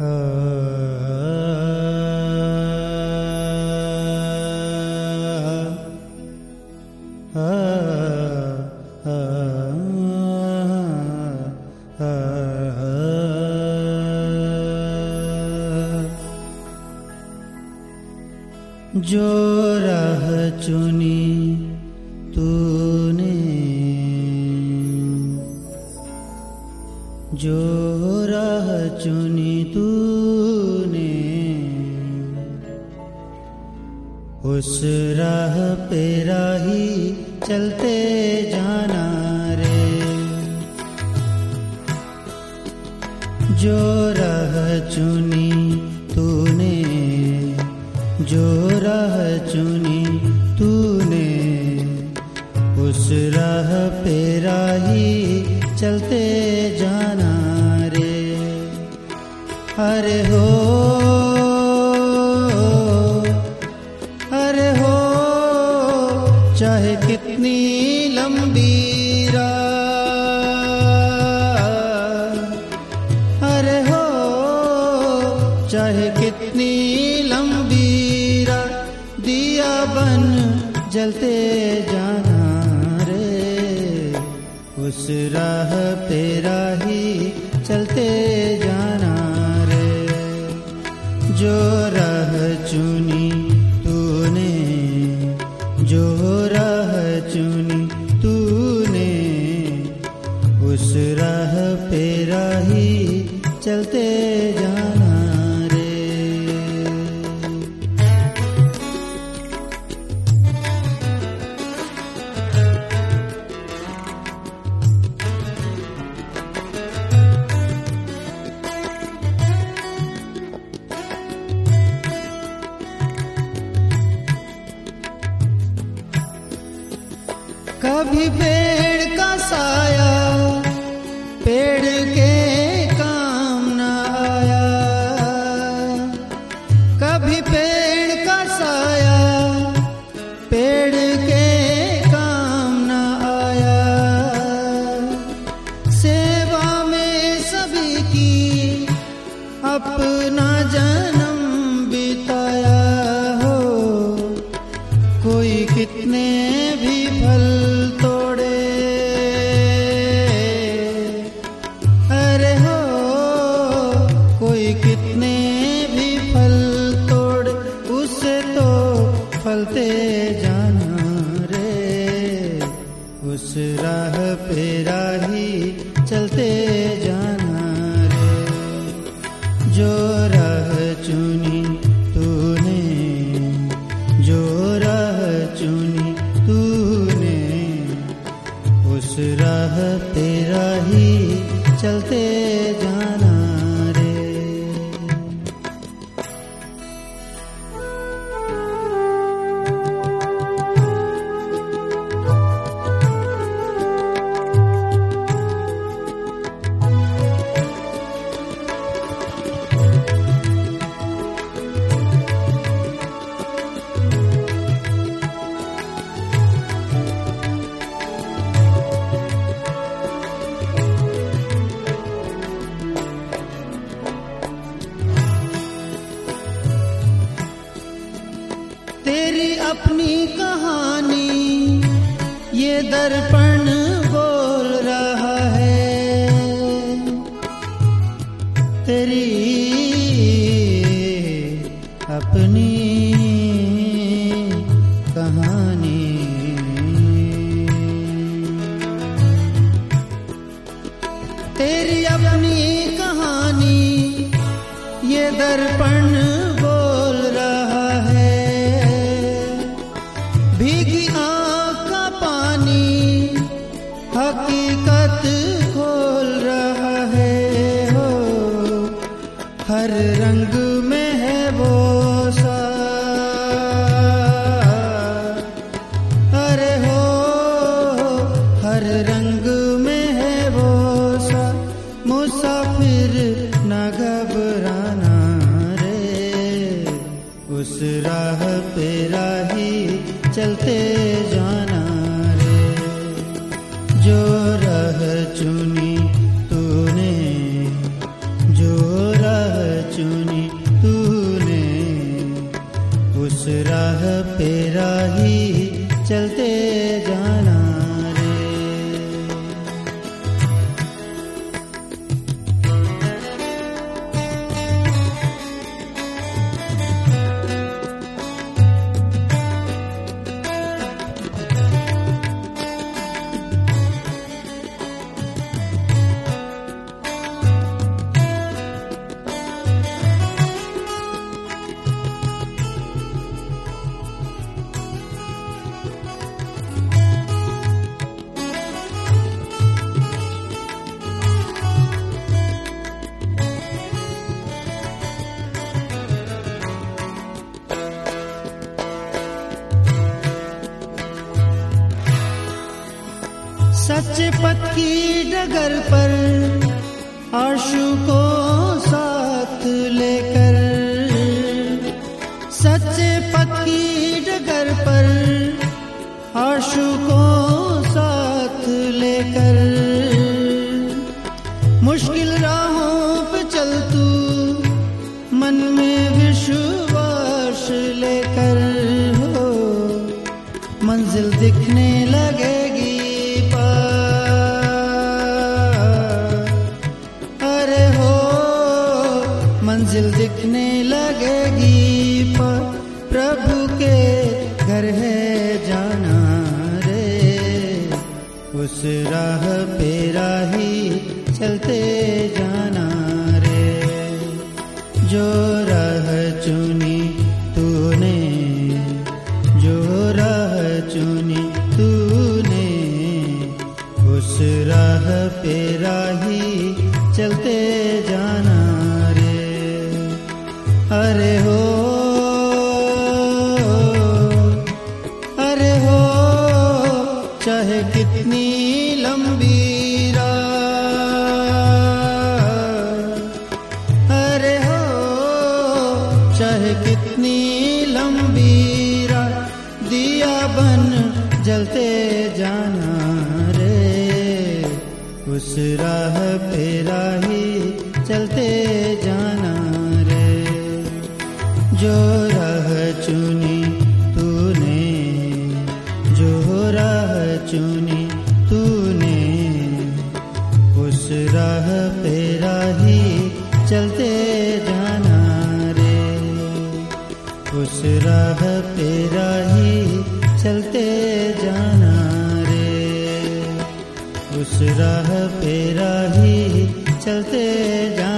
जो राह चुनी उस राह पे राही चलते जाना रे। जो राह चुनी तूने, जो राह चुनी तूने, उस राह पे राही चलते जाना रे। अरे हो लंबी अरे हो, चाहे कितनी लंबी दिया बन जलते जाना रे। उस राह पे राही चलते जाना रे। जो राह चुनी कभी पेड़ का साया पेड़ के काम न आया। कभी पेड़ फलते जाना रे। उस राह पे राही चलते तेरी अपनी कहानी, ये दर्पण बोल रहा है। तेरी अपनी कहानी। तेरी अपनी कहानी, ये दर्पण राह पे राही चलते जाना रे। जो राह चुनी तूने, जो राह चुनी तूने, उस राह पे राही चलते जाना सच्चे पथ की डगर पर आशु को साथ लेकर। सच्चे पथ की डगर पर आशु को साथ लेकर। मुश्किल राहों पे चल तू, मन में विश्वास लेकर। हो, मंजिल दिखने लगेगी दिखने लगेगी, पर प्रभु के घर है जाना रे। उस राह पे राही चलते जाना रे। जो राह चुनी तूने, जो राह चुनी तूने, उस राह पे राही कितनी लंबी अरे हो चाहे कितनी लंबी दिया बन जलते जाना रे। उस राह पे राही चलते जाना रे। जो चुनी तूने, उस राह पे राही चलते जाना रे। उस राह पे राही चलते जाना रे। उस राह पे राही चलते जाना